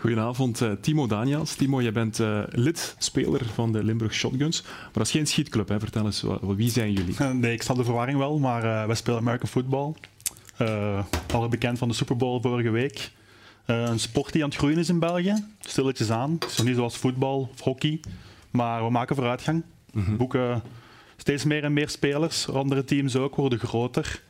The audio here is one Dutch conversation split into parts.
Goedenavond, uh, Timo Daniels. Timo, jij bent uh, lid, speler van de Limburg Shotguns. Maar dat is geen schietclub, hè? vertel eens, wie zijn jullie? Nee, ik snap de verwarring wel, maar uh, wij spelen American Football. al bekend van de Super Bowl vorige week. een sport die aan het groeien is in België, stilletjes aan. Het is nog niet zoals voetbal of hockey, maar we maken vooruitgang. Mm -hmm. Boeken steeds meer en meer spelers, andere teams ook, worden groter.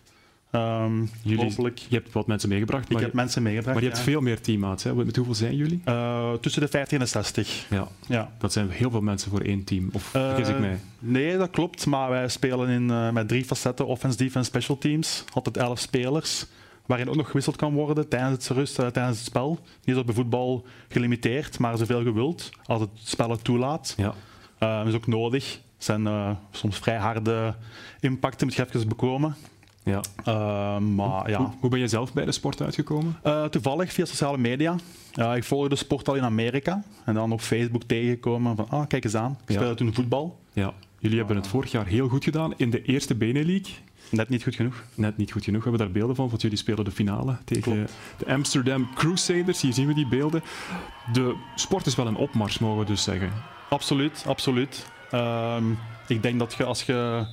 Um, jullie, je hebt wat mensen meegebracht. Ik heb mensen meegebracht. Maar je hebt veel meer teammaats. Hè? Met hoeveel zijn jullie? Uh, tussen de 15 en 60. Ja. ja. Dat zijn heel veel mensen voor één team. Of uh, vergis ik mij? Nee, dat klopt. Maar wij spelen in, uh, met drie facetten: offense, defense, special teams. Altijd 11 spelers. Waarin ook nog gewisseld kan worden tijdens het rust, tijdens het spel. Niet zoals bij voetbal gelimiteerd, maar zoveel gewild. Als het spel het toelaat. Ja. Dat is ook nodig. Het zijn soms vrij harde impacten, moet je even bekomen. Ja. Uh, maar, ja. Hoe, ben je zelf bij de sport uitgekomen? Uh, toevallig via sociale media. Uh, ik volgde de sport al in Amerika en dan op Facebook tegengekomen van, ah, kijk eens aan, ik speelde toen voetbal. Ja. Jullie hebben het vorig jaar heel goed gedaan in de eerste Benelink. Net niet goed genoeg. Net niet goed genoeg. We hebben daar beelden van, want jullie spelen de finale tegen de Amsterdam Crusaders. Hier zien we die beelden. De sport is wel een opmars, mogen we dus zeggen. Absoluut, absoluut. Ehm, ik denk dat je als je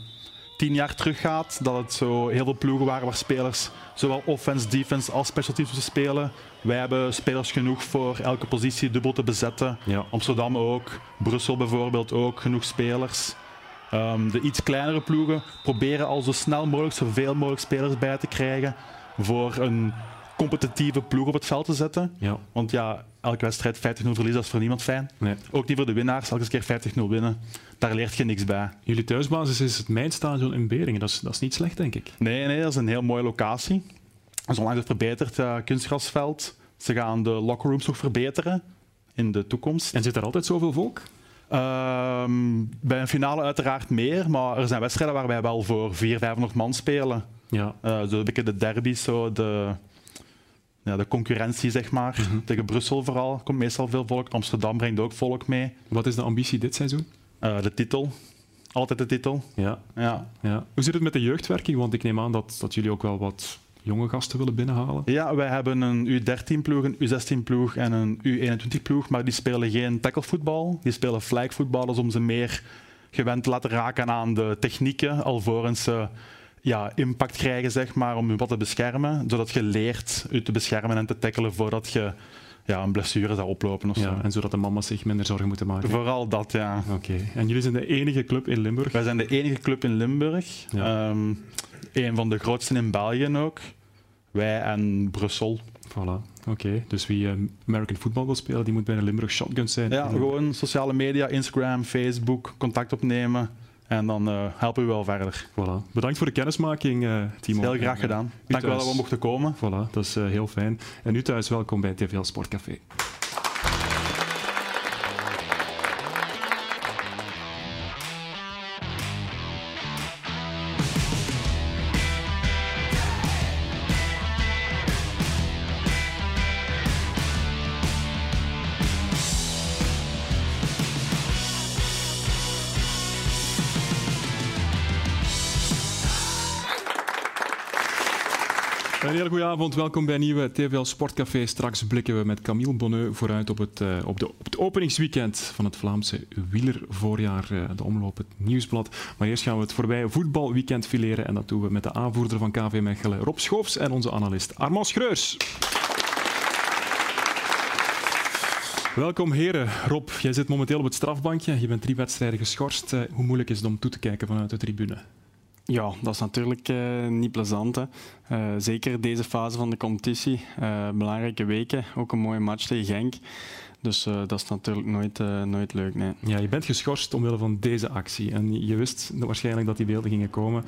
tien jaar teruggaat, dat het zo heel veel ploegen waren waar spelers zowel offense, defense als special teams moesten spelen. Wij hebben spelers genoeg voor elke positie dubbel te bezetten. Ja. Amsterdam ook, Brussel bijvoorbeeld ook, genoeg spelers. Um, de iets kleinere ploegen proberen al zo snel mogelijk zoveel mogelijk spelers bij te krijgen voor een competitieve ploeg op het veld te zetten. Ja. Want ja, elke wedstrijd 50-0 verliezen, dat is voor niemand fijn. Nee. Ook niet voor de winnaars, elke keer 50-0 winnen. Daar leert je niks bij. Jullie thuisbasis is het Mijnstadion in Beringen. Dat is, dat is niet slecht, denk ik. Nee, nee, dat is een heel mooie locatie. Dat is onlangs verbeterd, uh, kunstgrasveld. Ze gaan de lockerrooms nog verbeteren in de toekomst. En zit er altijd zoveel volk? Uh, bij een finale uiteraard meer, maar er zijn wedstrijden waar wij wel voor 400, 500 man spelen. Ja. Uh, zo de derbies, zo de ja, de concurrentie, zeg maar. Mhm. Tegen Brussel vooral komt meestal veel volk. Amsterdam brengt ook volk mee. Wat is de ambitie dit seizoen? Uh, de titel. Altijd de titel. Ja. Ja. ja. Hoe zit het met de jeugdwerking? Want ik neem aan dat, dat jullie ook wel wat jonge gasten willen binnenhalen. Ja, wij hebben een U13-ploeg, een U16-ploeg en een U21-ploeg, maar die spelen geen tacklevoetbal. Die spelen flagvoetbal, dus om ze meer gewend te laten raken aan de technieken, alvorens ze ja, impact krijgen, zeg maar, om je wat te beschermen. Zodat je leert je te beschermen en te tackelen voordat je ja, een blessure zou oplopen. Of ja, En zodat de mama's zich minder zorgen moeten maken. Vooral dat, ja. Oké. En jullie zijn de enige club in Limburg? Wij zijn de enige club in Limburg. Ja. Um, een van de grootste in België ook. Wij en Brussel. Voilà. Oké, dus wie uh, American Football wil spelen, die moet bij de Limburg Shotguns zijn. Ja, gewoon sociale media, Instagram, Facebook, contact opnemen. En dan uh, helpen we wel verder. Voilà. Bedankt voor de kennismaking, uh, Timo. Heel graag gedaan. Dank wel dat we mochten komen. Voilà, dat is uh, heel fijn. En u thuis, welkom bij TVL Sportcafé. Een hele goede avond, welkom bij een nieuwe TVL Sportcafé. Straks blikken we met Camille Bonneu vooruit op het, uh, op, de, op het openingsweekend van het Vlaamse wielervoorjaar, uh, de omloop, het nieuwsblad. Maar eerst gaan we het voorbij voetbalweekend fileren en dat doen we met de aanvoerder van KV Mechelen, Rob Schoofs, en onze analist Armand Schreurs. Welkom heren. Rob, jij zit momenteel op het strafbankje. Je bent drie wedstrijden geschorst. Uh, hoe moeilijk is het om toe te kijken vanuit de tribune? Ja, dat is natuurlijk uh, niet plezant. Hè. Uh, zeker deze fase van de competitie. Uh, belangrijke weken, ook een mooie match tegen Genk. Dus dat is natuurlijk nooit, nooit leuk. Nee. Ja, je bent geschorst omwille van deze actie. En je wist waarschijnlijk dat die beelden gingen komen.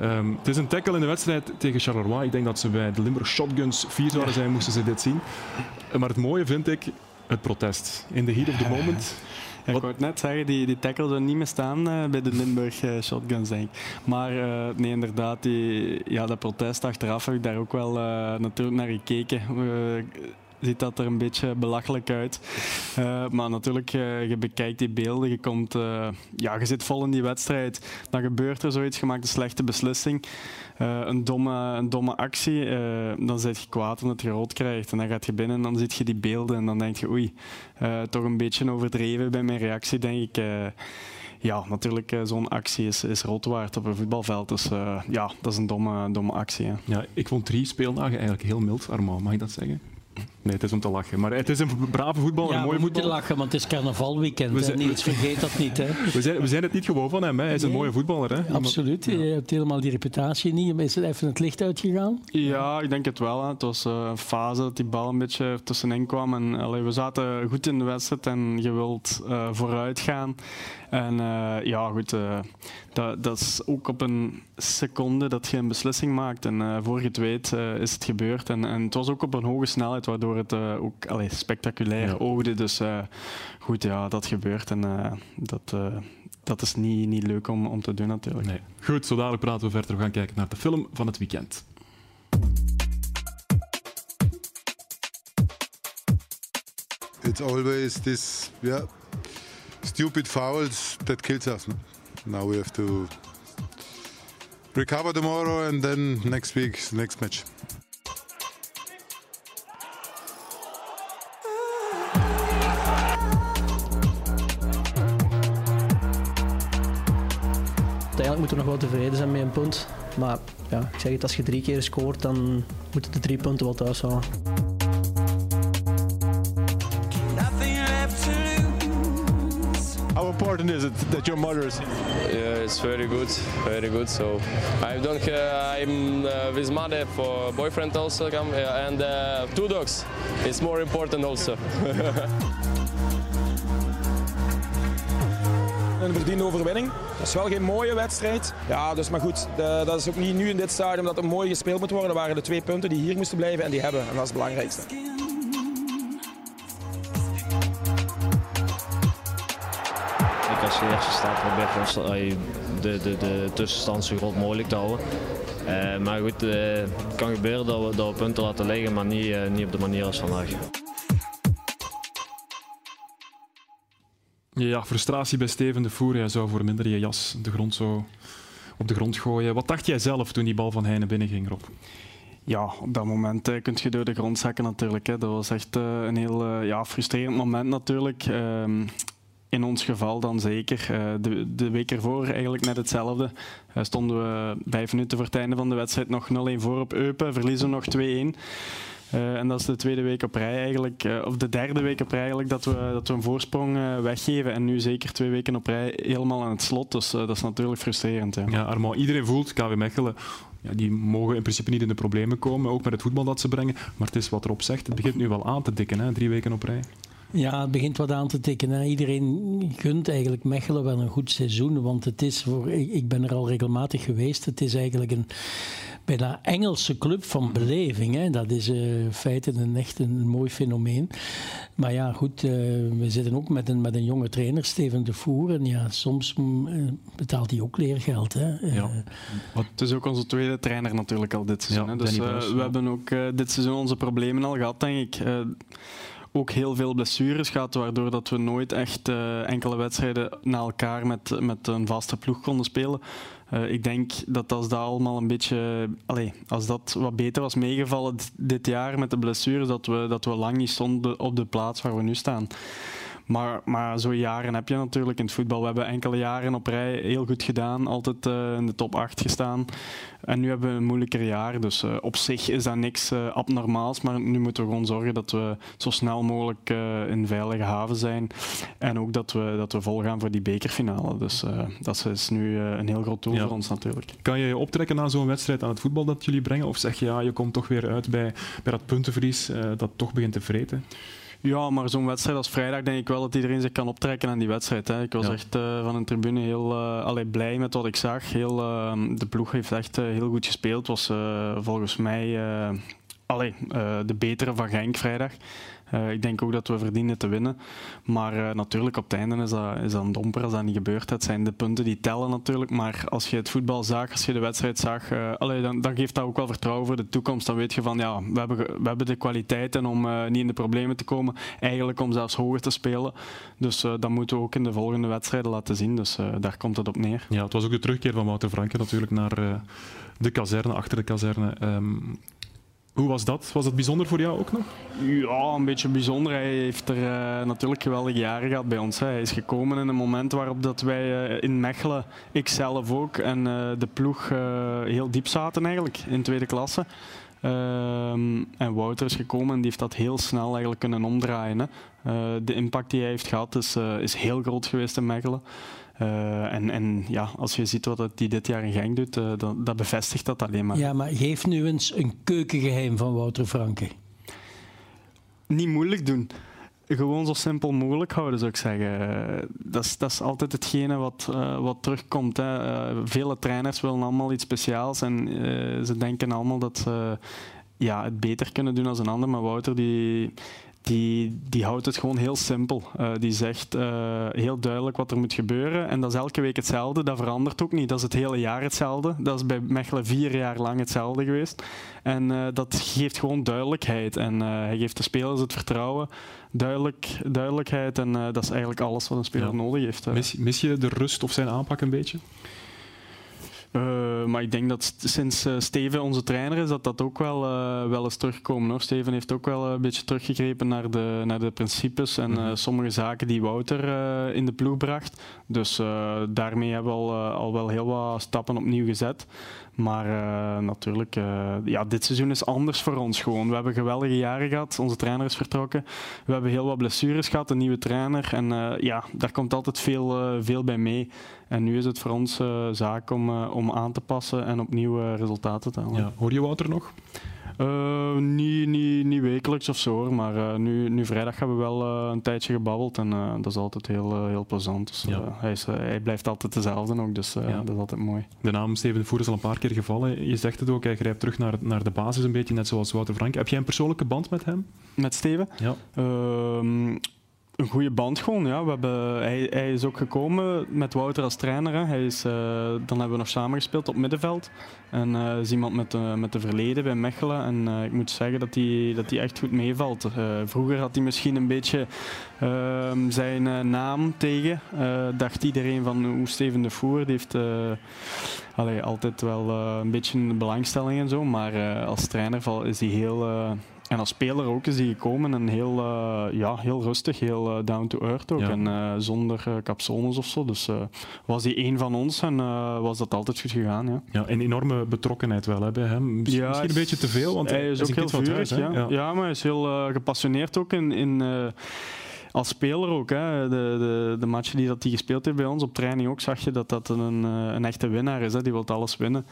Um, het is een tackle in de wedstrijd tegen Charleroi. Ik denk dat ze bij de Limburg Shotguns vier zouden zijn, moesten ze dit zien. Maar het mooie vind ik het protest. In the heat of the moment ik wou het net zeggen, die, die tackle zou niet meer staan uh, bij de Limburg uh, Shotguns, denk ik. Maar uh, nee, inderdaad, die, ja, dat protest achteraf heb ik daar ook wel natuurlijk naar gekeken ziet dat er een beetje belachelijk uit. maar natuurlijk, je bekijkt die beelden, je, komt, ja, je zit vol in die wedstrijd. Dan gebeurt er zoiets, je maakt een slechte beslissing. een, domme, een domme actie, dan zit je kwaad omdat je rood krijgt. En dan gaat je binnen en dan zie je die beelden en dan denk je, oei, toch een beetje overdreven bij mijn reactie, denk ik ja, natuurlijk, eh, zo'n actie is, is rood waard op een voetbalveld. Dus ja, dat is een domme, domme actie. Ja, ik vond drie speeldagen eigenlijk heel mild, Armand. Mag ik dat zeggen? Nee, het is om te lachen. Maar het is een brave voetbal, ja, een mooie voetbal. moeten lachen, want het is carnavalweekend. We zijn, vergeet dat niet. Hè. We, zijn, we zijn het niet gewoon van hem. Hè. Hij is een mooie voetballer. Hè. Absoluut. Je hebt helemaal die reputatie niet. Is het even het licht uitgegaan? Ja, ik denk het wel. Hè. Het was eh, een fase dat die bal een beetje tussenin kwam. En, allee, we zaten goed in de wedstrijd en je wilt uh, vooruit gaan. En uh, ja, goed, uh, dat, dat, is ook op een seconde dat je een beslissing maakt. En uh, voor je het weet is het gebeurd. En, en, het was ook op een hoge snelheid, waardoor het ook allee, spectaculair ja. oogde. Dus goed, ja, dat gebeurt. En dat, dat is niet, niet leuk om, om te doen natuurlijk. Nee. Goed, zo dadelijk praten we verder. We gaan kijken naar de film van het weekend. It's always this, yeah, stupid fouls that kills us. No? Now we have to recover tomorrow and then next week, next match. Moeten nog wel tevreden zijn met een punt. Maar ja, ik zeg het, als je drie keer scoort, dan moeten de drie punten wel thuis houden. important is it that your mother is here? Yeah, it's very good, very good. So I don't. Uh, I'm uh, with mother for boyfriend also come yeah, and uh, two dogs. It's more important also. een verdiende overwinning. Dat is wel geen mooie wedstrijd. Ja, dus maar goed, de, dat is ook niet nu in dit stadium dat er mooi gespeeld moet worden. Dat waren de twee punten die hier moesten blijven en die hebben. En dat is het belangrijkste. als je eerste staat probeer de, de, de tussenstand zo groot mogelijk te houden. Uh, maar goed, uh, het kan gebeuren dat we, punten laten liggen, maar niet, uh, niet op de manier als vandaag. Ja, frustratie bij Steven de Voer. Hij zou voor minder je jas de grond zo op de grond gooien. Wat dacht jij zelf toen die bal van Heine binnenging, Rob? Ja, op dat moment eh, kun je door de grond zakken natuurlijk. Hè. Dat was echt eh, een heel ja, frustrerend moment natuurlijk. Ehm, in ons geval dan zeker. De, de week ervoor eigenlijk net hetzelfde. Stonden we vijf minuten voor het einde van de wedstrijd nog 0-1 voor op Eupen, verliezen nog 2-1. Uh, en dat is de tweede week op rij eigenlijk, uh, of de derde week op rij eigenlijk, dat we, dat we een voorsprong uh, weggeven. En nu zeker twee weken op rij helemaal aan het slot. Dus dat is natuurlijk frustrerend. Hè. Ja, Armand, iedereen voelt, KW Mechelen, ja, die mogen in principe niet in de problemen komen, ook met het voetbal dat ze brengen. Maar het is wat erop zegt, het begint nu wel aan te dikken, hè, drie weken op rij. Ja, het begint wat aan te tikken. Hè. Iedereen gunt eigenlijk Mechelen wel een goed seizoen. Want het is voor, ik ben er al regelmatig geweest. Het is eigenlijk een bijna Engelse club van beleving. Hè. Dat is uh, in feite een echt een mooi fenomeen. Maar ja, goed, uh, we zitten ook met een, met een jonge trainer, Steven de Voer. En ja, soms uh, betaalt hij ook leergeld. Hè. Ja. Het is ook onze tweede trainer natuurlijk al dit seizoen. Ja, dus we hebben ook dit seizoen onze problemen al gehad, denk ik ook heel veel blessures gehad, waardoor dat we nooit echt uh, enkele wedstrijden na elkaar met, met een vaste ploeg konden spelen. Uh, ik denk dat als dat allemaal een beetje, als dat wat beter was meegevallen dit jaar met de blessures, dat we, dat we lang niet stonden op de plaats waar we nu staan. Maar, maar zo'n jaren heb je natuurlijk in het voetbal. We hebben enkele jaren op rij heel goed gedaan, altijd uh, in de top 8 gestaan. En nu hebben we een moeilijker jaar, dus uh, op zich is dat niks uh, abnormaals. Maar nu moeten we gewoon zorgen dat we zo snel mogelijk in veilige haven zijn. En ook dat we, dat we volgaan voor die bekerfinale. Dus dat is nu een heel groot doel voor ons natuurlijk. Kan je je optrekken na zo'n wedstrijd aan het voetbal dat jullie brengen? Of zeg je ja, je komt toch weer uit bij, bij dat puntenverlies dat toch begint te vreten? Ja, maar zo'n wedstrijd als vrijdag denk ik wel dat iedereen zich kan optrekken aan die wedstrijd. Hè. Ik was echt uh, van een tribune heel uh, allee, blij met wat ik zag. Heel, uh, de ploeg heeft echt heel goed gespeeld. was volgens mij allee, de betere van Genk vrijdag. Uh, ik denk ook dat we verdienen te winnen. Maar uh, natuurlijk, op het einde is dat, is dat een domper als dat niet gebeurt. Het zijn de punten die tellen natuurlijk. Maar als je het voetbal zag, als je de wedstrijd zag, allee, dan, dan, geeft dat ook wel vertrouwen voor de toekomst. Dan weet je van, ja, we hebben, we hebben de kwaliteiten om niet in de problemen te komen. Eigenlijk om zelfs hoger te spelen. Dus dat moeten we ook in de volgende wedstrijden laten zien. Dus daar komt het op neer. Ja, het was ook de terugkeer van Wouter Franke natuurlijk naar de kazerne, achter de kazerne. Um, hoe was dat? Was dat bijzonder voor jou ook nog? Ja, een beetje bijzonder. Hij heeft er uh, natuurlijk geweldige jaren gehad bij ons. Hè. Hij is gekomen in een moment waarop dat wij uh, in Mechelen, ikzelf ook, en uh, de ploeg heel diep zaten eigenlijk, in tweede klasse. Ehm, en Wouter is gekomen en die heeft dat heel snel eigenlijk kunnen omdraaien. Hè. de impact die hij heeft gehad is, is heel groot geweest in Mechelen. Uh, en, en ja, als je ziet wat hij dit jaar in gang doet, uh, dat, dat, bevestigt dat alleen maar. Ja, maar geef nu eens een keukengeheim van Wouter Franke. Niet moeilijk doen. Gewoon zo simpel mogelijk houden, zou ik zeggen. Dat is, dat is altijd hetgene wat, uh, wat terugkomt. Hè. vele trainers willen allemaal iets speciaals en ze denken allemaal dat ze ja, het beter kunnen doen als een ander. Maar Wouter die, die, die houdt het gewoon heel simpel. Uh, die zegt uh, heel duidelijk wat er moet gebeuren. En dat is elke week hetzelfde. Dat verandert ook niet. Dat is het hele jaar hetzelfde. Dat is bij Mechelen vier jaar lang hetzelfde geweest. En uh, dat geeft gewoon duidelijkheid. En hij geeft de spelers het vertrouwen. Duidelijk, duidelijkheid. En dat is eigenlijk alles wat een speler ja. nodig heeft. Mis, mis je de rust of zijn aanpak een beetje? Uh, maar ik denk dat sinds uh, Steven onze trainer is, dat dat ook wel, uh, wel eens terugkomen. Hoor. Steven heeft ook wel een beetje teruggegrepen naar de, naar de principes en mm-hmm. sommige zaken die Wouter in de ploeg bracht. Dus daarmee hebben we al, al wel heel wat stappen opnieuw gezet. Maar uh, natuurlijk, uh, ja, dit seizoen is anders voor ons gewoon. We hebben geweldige jaren gehad. Onze trainer is vertrokken. We hebben heel wat blessures gehad, een nieuwe trainer. En uh, ja, daar komt altijd veel, veel bij mee. En nu is het voor ons zaak om, om aan te passen en opnieuw resultaten te halen. Ja. Hoor je Wouter nog? Uh, niet, niet, niet wekelijks of zo hoor, maar uh, nu, nu vrijdag hebben we wel uh, een tijdje gebabbeld en dat is altijd heel, heel plezant. Dus, ja. hij, is, hij blijft altijd dezelfde ook, dus ja. dat is altijd mooi. De naam Steven Voer is al een paar keer gevallen. Je zegt het ook, hij grijpt terug naar, naar de basis een beetje, net zoals Wouter Frank. Heb jij een persoonlijke band met hem? Met Steven? Ja. Een goede band gewoon, ja. We hebben, hij, hij, is ook gekomen met Wouter als trainer. Hij is, uh, dan hebben we nog samen gespeeld op middenveld. En uh, is iemand met, uh, met de verleden bij Mechelen. En ik moet zeggen dat hij, dat echt goed meevalt. vroeger had hij misschien een beetje ehm, zijn naam tegen. dacht iedereen van hoe Steven de Voer. Die heeft altijd wel een beetje belangstelling en zo. Maar als trainer is hij heel en als speler ook is hij gekomen en heel, uh, ja, heel rustig, heel uh, down to earth ook. Ja. En uh, zonder capsones of zo. Dus was hij één van ons en was dat altijd goed gegaan. Ja, ja een enorme betrokkenheid wel hè, bij hem. Misschien, ja, misschien een beetje te veel, want hij is, ook heel vurig. Ja. Ja. ja. maar hij is heel gepassioneerd ook in. in als speler ook. Hè. De, de, de matchen die dat hij gespeeld heeft bij ons op training ook, zag je dat dat een, een echte winnaar is. Hè. Die wil alles winnen.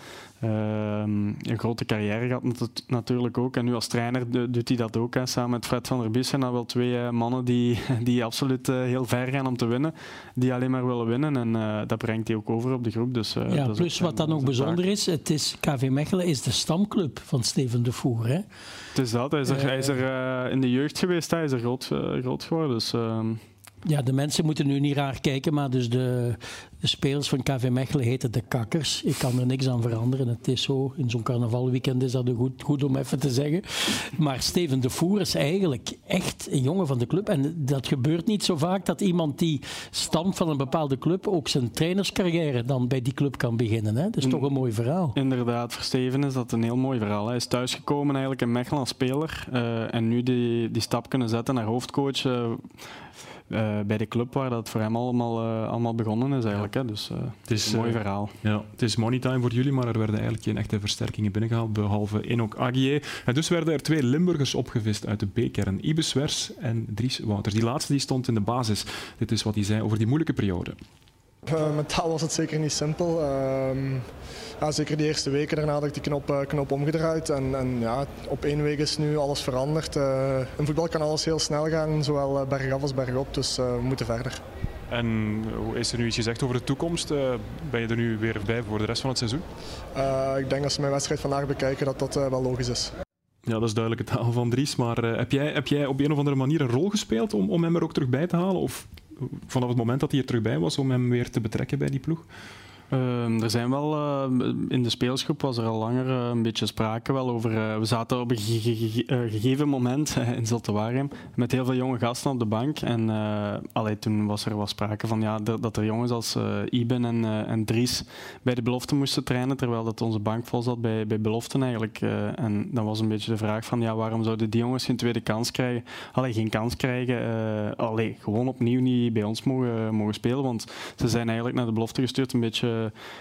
Um, een grote carrière gehad natuurlijk ook. En nu als trainer doet hij dat ook. Hè. Samen met Fred van der Bissen. En wel twee uh, mannen die, die absoluut uh, heel ver gaan om te winnen. Die alleen maar willen winnen. En uh, dat brengt hij ook over op de groep. Dus, ja, dat plus wat dan ook bijzonder is, het is, KV Mechelen is de stamclub van Steven de Voer. Hè? Het is dat. Hij is er, hij is er in de jeugd geweest. Hij is er groot, groot geworden. Dus, um, ja, de mensen moeten nu niet raar kijken, maar dus de, de spelers van KV Mechelen heten de kakkers. Ik kan er niks aan veranderen. Het is zo. In zo'n carnavalweekend is dat goed, goed om even te zeggen. Maar Steven de Voer is eigenlijk echt een jongen van de club. En dat gebeurt niet zo vaak dat iemand die stamt van een bepaalde club ook zijn trainerscarrière dan bij die club kan beginnen. Hè? Dat is toch een mooi verhaal. Inderdaad, voor Steven is dat een heel mooi verhaal. Hij is thuisgekomen eigenlijk in Mechelen als speler. Uh, en nu die, die stap kunnen zetten naar hoofdcoach. Uh, uh, bij de club waar dat voor hem allemaal, uh, allemaal begonnen is eigenlijk. Hè. Dus uh, het is een mooi verhaal. Ja, het is money time voor jullie, maar er werden eigenlijk geen echte versterkingen binnengehaald, behalve Enoch Aguier. En dus werden er twee Limburgers opgevist uit de B-kern. Ibis Wers en Dries Wouters. Die laatste die stond in de basis. Dit is wat hij zei over die moeilijke periode. Mentaal was het zeker niet simpel. Ehm, ja, zeker die eerste weken daarna had ik die knop, uh, knop omgedraaid. En, en ja, op één week is nu alles veranderd. Uh, in voetbal kan alles heel snel gaan, zowel bergaf als bergop. Dus uh, we moeten verder. En is er nu iets gezegd over de toekomst? ben je er nu weer bij voor de rest van het seizoen? ik denk als ze mijn wedstrijd vandaag bekijken dat dat wel logisch is. Ja, dat is duidelijk het taal van Dries. Maar uh, heb, jij, heb jij op een of andere manier een rol gespeeld om, om hem er ook terug bij te halen? Of vanaf het moment dat hij er terug bij was, om hem weer te betrekken bij die ploeg? Uh, er zijn wel, uh, in de speelsgroep was er al langer uh, een beetje sprake wel over. we zaten op een ge ge gegeven moment in Zultewaarem met heel veel jonge gasten op de bank. En allee, toen was er wel sprake van ja, dat er jongens als Iben en, en Dries bij de belofte moesten trainen, terwijl dat onze bank vol zat bij, bij beloften eigenlijk. en dan was een beetje de vraag van ja, waarom zouden die jongens geen tweede kans krijgen? Allee, geen kans krijgen. allee, gewoon opnieuw niet bij ons mogen, mogen spelen, want ze zijn eigenlijk naar de belofte gestuurd een beetje eh,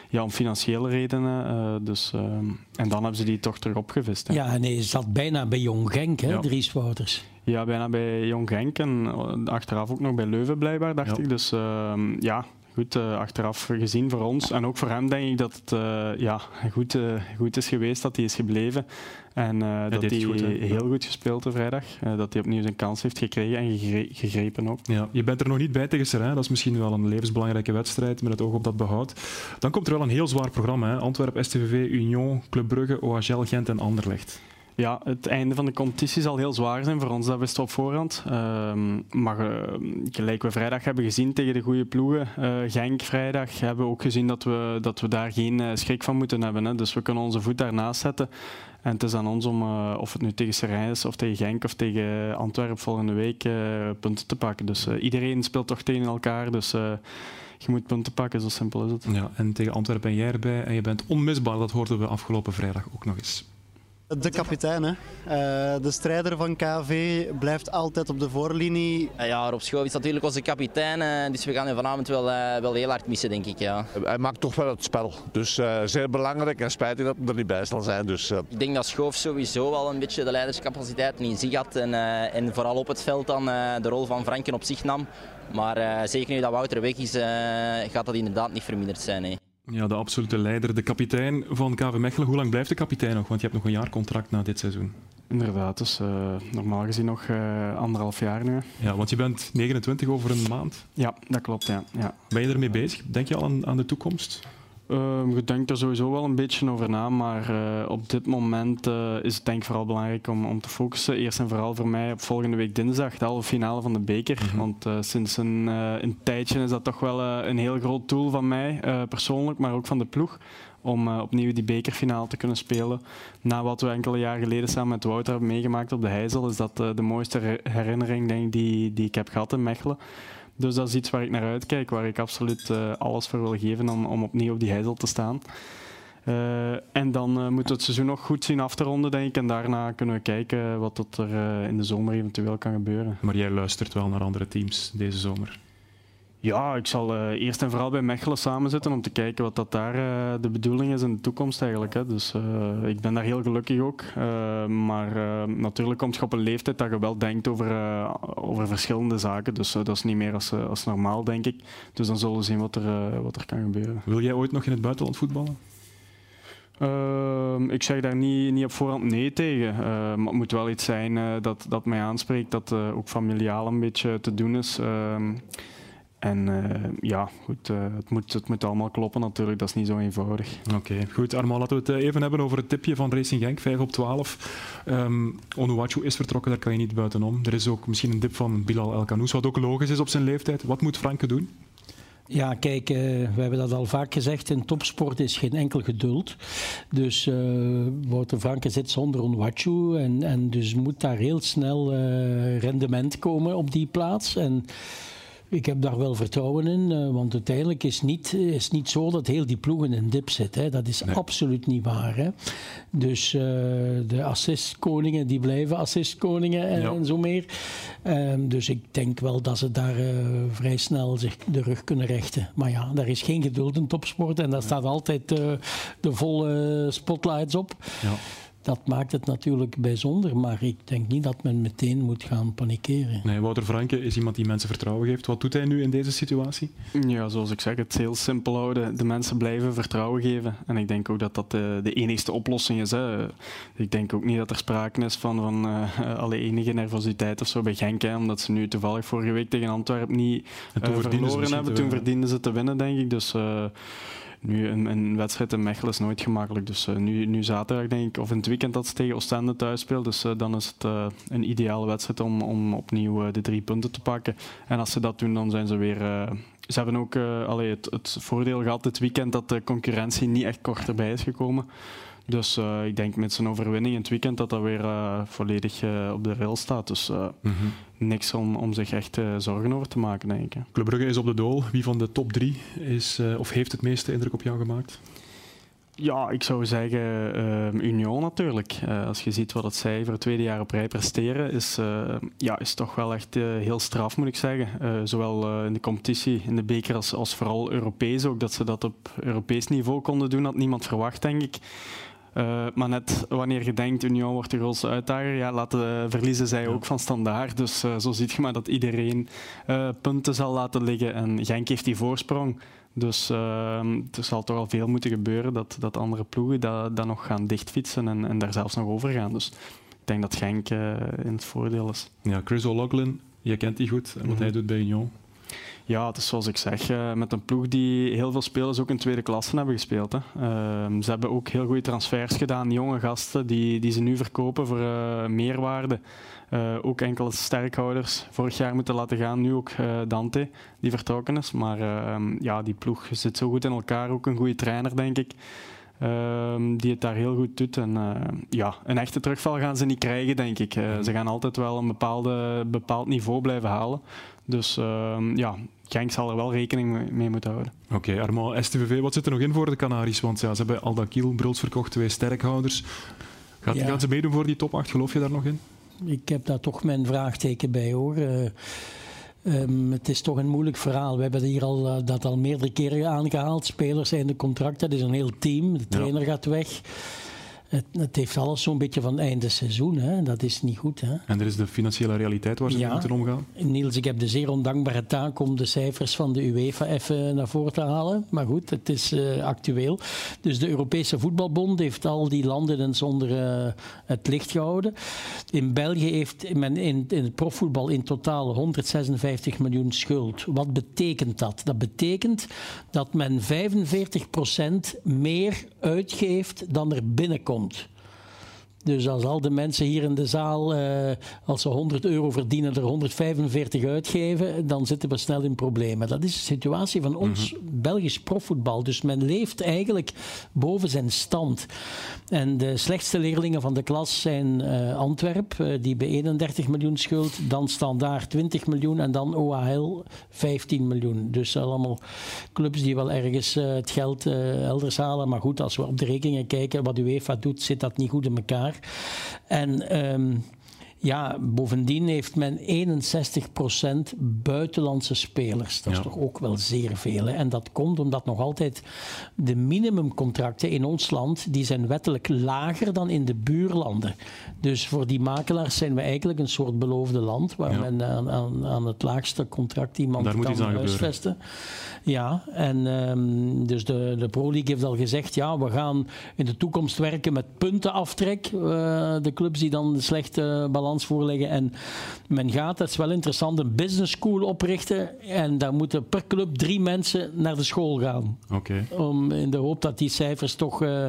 ja, om financiële redenen. Uh, dus, uh, en dan hebben ze die toch terug opgevist. Hè. Ja, en hij zat bijna bij Jong Genk, hè, ja. Dries Wouters. Ja, bijna bij Jong Genk en achteraf ook nog bij Leuven blijkbaar, dacht ja. ik. Dus ehm, ja, goed uh, achteraf gezien voor ons. En ook voor hem denk ik dat het uh, ja, goed, uh, goed is geweest dat hij is gebleven. En dat hij goed, heel goed gespeeld op vrijdag. dat hij opnieuw zijn kans heeft gekregen en gegre gegrepen ook. Ja, je bent er nog niet bij tegen Serijn. Dat is misschien wel een levensbelangrijke wedstrijd met het oog op dat behoud. Dan komt er wel een heel zwaar programma. Hè? Antwerpen, STVV, Union, Club Brugge, OHL, Gent en Anderlecht. Ja, het einde van de competitie zal heel zwaar zijn voor ons, dat wisten we op voorhand. Uh, maar uh, gelijk we vrijdag hebben gezien tegen de goede ploegen, uh, Genk vrijdag, hebben we ook gezien dat we, dat we daar geen eh, schrik van moeten hebben. Hè. Dus we kunnen onze voet daarnaast zetten. En het is aan ons om, of het nu tegen Serijn is, of tegen Genk, of tegen Antwerpen volgende week, punten te pakken. Dus iedereen speelt toch tegen elkaar, dus je moet punten pakken, zo simpel is het. Ja, en tegen Antwerpen ben jij erbij en je bent onmisbaar, dat hoorden we afgelopen vrijdag ook nog eens. De kapitein, hè. Uh, de strijder van KV blijft altijd op de voorlinie. Ja, Rob Schoof is natuurlijk onze kapitein, uh, dus we gaan hem vanavond wel, uh, wel heel hard missen, denk ik. Ja. Hij maakt toch wel het spel, dus zeer belangrijk en spijtig dat hij er niet bij zal zijn. Dus, Ik denk dat Schoof sowieso wel een beetje de leiderscapaciteit in zich had en, en vooral op het veld dan de rol van Franken op zich nam. Maar zeker nu dat Wouter weg is, gaat dat inderdaad niet verminderd zijn. Hè. Ja, de absolute leider, de kapitein van KV Mechelen. Hoe lang blijft de kapitein nog? Want je hebt nog een jaar contract na dit seizoen. Inderdaad, dus uh, normaal gezien nog uh, anderhalf jaar nu. Ja, want je bent 29 over een maand. Ja, dat klopt. Ja. Ja. Ben je ermee bezig? Denk je al aan, aan de toekomst? Uh, je denkt er sowieso wel een beetje over na, maar uh, op dit moment uh, is het denk ik vooral belangrijk om, om te focussen. Eerst en vooral voor mij op volgende week dinsdag, de halve finale van de beker. Mm -hmm. Want sinds een, een, tijdje is dat toch wel een heel groot doel van mij, persoonlijk, maar ook van de ploeg. Om opnieuw die bekerfinale te kunnen spelen. Na wat we enkele jaren geleden samen met Wouter hebben meegemaakt op de Heizel, is dat de mooiste herinnering denk ik, die, die ik heb gehad in Mechelen. Dus dat is iets waar ik naar uitkijk, waar ik absoluut uh, alles voor wil geven om, om opnieuw op die heizel te staan. Uh, en dan uh, moeten we het seizoen nog goed zien af te ronden, denk ik. En daarna kunnen we kijken wat tot er in de zomer eventueel kan gebeuren. Maar jij luistert wel naar andere teams deze zomer? Ja, ik zal uh, eerst en vooral bij Mechelen samenzitten om te kijken wat dat daar uh, de bedoeling is in de toekomst eigenlijk. Hè. Dus uh, ik ben daar heel gelukkig ook. maar natuurlijk komt je op een leeftijd dat je wel denkt over, over verschillende zaken. Dus dat is niet meer als, als normaal, denk ik. Dus dan zullen we zien wat er, wat er kan gebeuren. Wil jij ooit nog in het buitenland voetballen? Uh, ik zeg daar niet, niet op voorhand nee tegen. Uh, maar het moet wel iets zijn uh, dat, dat mij aanspreekt, dat ook familiaal een beetje te doen is. Ehm, en uh, ja, goed, uh, het, moet, het moet allemaal kloppen natuurlijk, dat is niet zo eenvoudig. Oké, okay, goed. Armand, laten we het even hebben over het tipje van Racing Genk, 5 op 12. Um, Onuwachu is vertrokken, daar kan je niet buitenom. Er is ook misschien een dip van Bilal El Kanous, wat ook logisch is op zijn leeftijd. Wat moet Franke doen? Ja, kijk, uh, we hebben dat al vaak gezegd. In topsport is geen enkel geduld. Dus uh, Wouter Franke zit zonder Onwachu. En, en dus moet daar heel snel uh, rendement komen op die plaats. En ik heb daar wel vertrouwen in, uh, want uiteindelijk is het niet, is niet zo dat heel die ploeg in een dip zit. Hè. Dat is nee. absoluut niet waar. Hè. Dus uh, de assistkoningen die blijven assistkoningen en, ja. en zo meer. Um, dus ik denk wel dat ze daar uh, vrij snel zich de rug kunnen rechten. Maar ja, daar is geen geduld in topsport en daar staat altijd de volle spotlights op. Ja. Dat maakt het natuurlijk bijzonder, maar ik denk niet dat men meteen moet gaan panikeren. Nee, Wouter Franke is iemand die mensen vertrouwen geeft. Wat doet hij nu in deze situatie? Ja, zoals ik zeg, het heel simpel houden. De mensen blijven vertrouwen geven. En ik denk ook dat dat de, de enigste oplossing is. Hè. Ik denk ook niet dat er sprake is van, van uh, alle enige nervositeit of zo bij Genk. Hè, omdat ze nu toevallig vorige week tegen Antwerpen niet uh, verloren hebben. Toen verdienden ze te winnen, denk ik. Dus... Uh, Nu, een, een wedstrijd in Mechelen is nooit gemakkelijk. Dus nu, nu zaterdag denk ik, of in het weekend dat ze tegen Oostende thuis speelt. Dus dan is het een ideale wedstrijd om, om opnieuw de drie punten te pakken. En als ze dat doen, dan zijn ze weer ze hebben ook allee, het, het, voordeel gehad dit weekend dat de concurrentie niet echt korterbij is gekomen. Dus uh, ik denk met zijn overwinning in het weekend dat dat weer uh, volledig op de rail staat. Dus mm -hmm. niks om, om zich echt zorgen over te maken, denk ik. Club Brugge is op de dool. Wie van de top drie is, of heeft het meeste indruk op jou gemaakt? Ja, ik zou zeggen uh, Union natuurlijk. Als je ziet wat het zij voor het tweede jaar op rij presteren, is, ja, is toch wel echt heel straf, moet ik zeggen. zowel in de competitie, in de beker, als, als vooral Europees ook. Dat ze dat op Europees niveau konden doen, had niemand verwacht, denk ik. Maar net wanneer je denkt, Union wordt de grootste uitdager, ja, laten verliezen zij ook van standaard. Dus zo ziet je maar dat iedereen punten zal laten liggen. En Genk heeft die voorsprong. Dus er zal toch al veel moeten gebeuren dat, dat andere ploegen dat, dat nog gaan dichtfietsen en, en daar zelfs nog over gaan. Dus ik denk dat Genk in het voordeel is. Ja, Chris O'Loughlin, je kent die goed en wat mm hij doet bij Union. Ja, het is zoals ik zeg, uh, met een ploeg die heel veel spelers ook in tweede klasse hebben gespeeld. Hè. Uh, ze hebben ook heel goede transfers gedaan, jonge gasten die, die ze nu verkopen voor uh, meerwaarde. Uh, ook enkele sterkhouders vorig jaar moeten laten gaan. Nu ook Dante, die vertrokken is. Maar uh, ja, die ploeg zit zo goed in elkaar. Ook een goede trainer, denk ik. Ehm, die het daar heel goed doet. En eh, ja, een echte terugval gaan ze niet krijgen, denk ik. Mhm. Ze gaan altijd wel een bepaalde, bepaald niveau blijven halen. Dus ehm, ja, Genk zal er wel rekening mee moeten houden. Oké, okay, Armand, STVV, wat zit er nog in voor de Canaries? Want ja, ze hebben Aldakil, Bruls verkocht, twee sterkhouders. Gaat, ja. Gaan ze meedoen voor die top 8? Geloof je daar nog in? ik heb daar toch mijn vraagteken bij hoor. Uh, um, het is toch een moeilijk verhaal. We hebben hier al, uh, dat al meerdere keren aangehaald. Spelers zijn de contracten, dat is een heel team. De trainer ja. gaat weg. Het, het, heeft alles zo'n beetje van einde seizoen. Hè. Dat is niet goed. Hè. En er is de financiële realiteit waar ze ja. moeten omgaan. Niels, ik heb de zeer ondankbare taak om de cijfers van de UEFA even naar voren te halen. Maar goed, het is uh, actueel. Dus de Europese Voetbalbond heeft al die landen eens onder uh, het licht gehouden. In België heeft men in, in het profvoetbal in totaal 156 miljoen schuld. Wat betekent dat? Dat betekent dat men 45% meer uitgeeft dan er binnenkomt. grond. Dus als al de mensen hier in de zaal, uh, als ze 100 euro verdienen, er 145 uitgeven, dan zitten we snel in problemen. Dat is de situatie van ons mm -hmm. Belgisch profvoetbal. Dus men leeft eigenlijk boven zijn stand. En de slechtste leerlingen van de klas zijn uh, Antwerp, uh, die bij 31 miljoen schuld, dan Standaard 20 miljoen en dan OHL 15 miljoen. Dus allemaal clubs die wel ergens het geld elders halen. Maar goed, als we op de rekeningen kijken wat UEFA doet, zit dat niet goed in elkaar. En um, ja, bovendien heeft men 61% buitenlandse spelers. Dat is toch ook wel zeer veel. Hè? En dat komt omdat nog altijd de minimumcontracten in ons land, die zijn wettelijk lager dan in de buurlanden. Dus voor die makelaars zijn we eigenlijk een soort beloofde land, waar ja. men aan, aan, aan, het laagste contract iemand Daar kan huisvesten. Ja, en um, dus de, de Pro League heeft al gezegd, ja, we gaan in de toekomst werken met puntenaftrek. Uh, de clubs die dan de slechte balans voorleggen. En men gaat, dat is wel interessant, een business school oprichten. En daar moeten per club drie mensen naar de school gaan. Okay. Om, in de hoop dat die cijfers toch uh,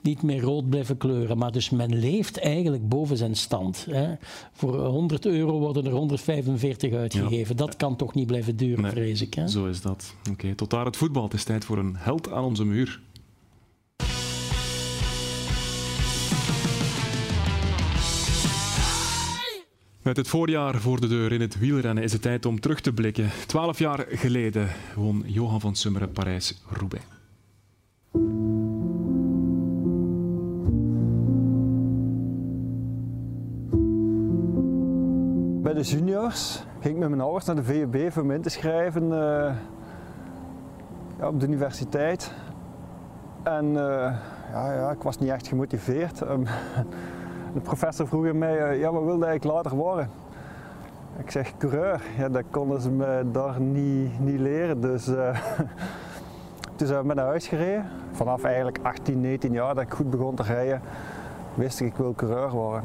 niet meer rood blijven kleuren. Maar dus men leeft eigenlijk boven zijn stand. Hè. Voor 100 euro worden er 145 uitgegeven. Ja. Dat kan toch niet blijven duren, nee, vrees ik. Hè? Zo is dat. Oké, okay, tot daar het voetbal. Het is tijd voor een held aan onze muur. Met het voorjaar voor de deur in het wielrennen is het tijd om terug te blikken. Twaalf jaar geleden won Johan van Summeren Parijs-Roubaix. Bij de juniors ging ik met mijn ouders naar de VUB voor in te schrijven uh, ja, op de universiteit. En uh, ja, ja, ik was niet echt gemotiveerd. De professor vroeg mij, uh, ja, wat wilde ik later worden? Ik zeg coureur. Ja, dat konden ze me daar niet, niet leren. Dus uh, toen zijn we naar huis gereden. Vanaf eigenlijk 18, 19 jaar dat ik goed begon te rijden, wist ik ik wil coureur worden.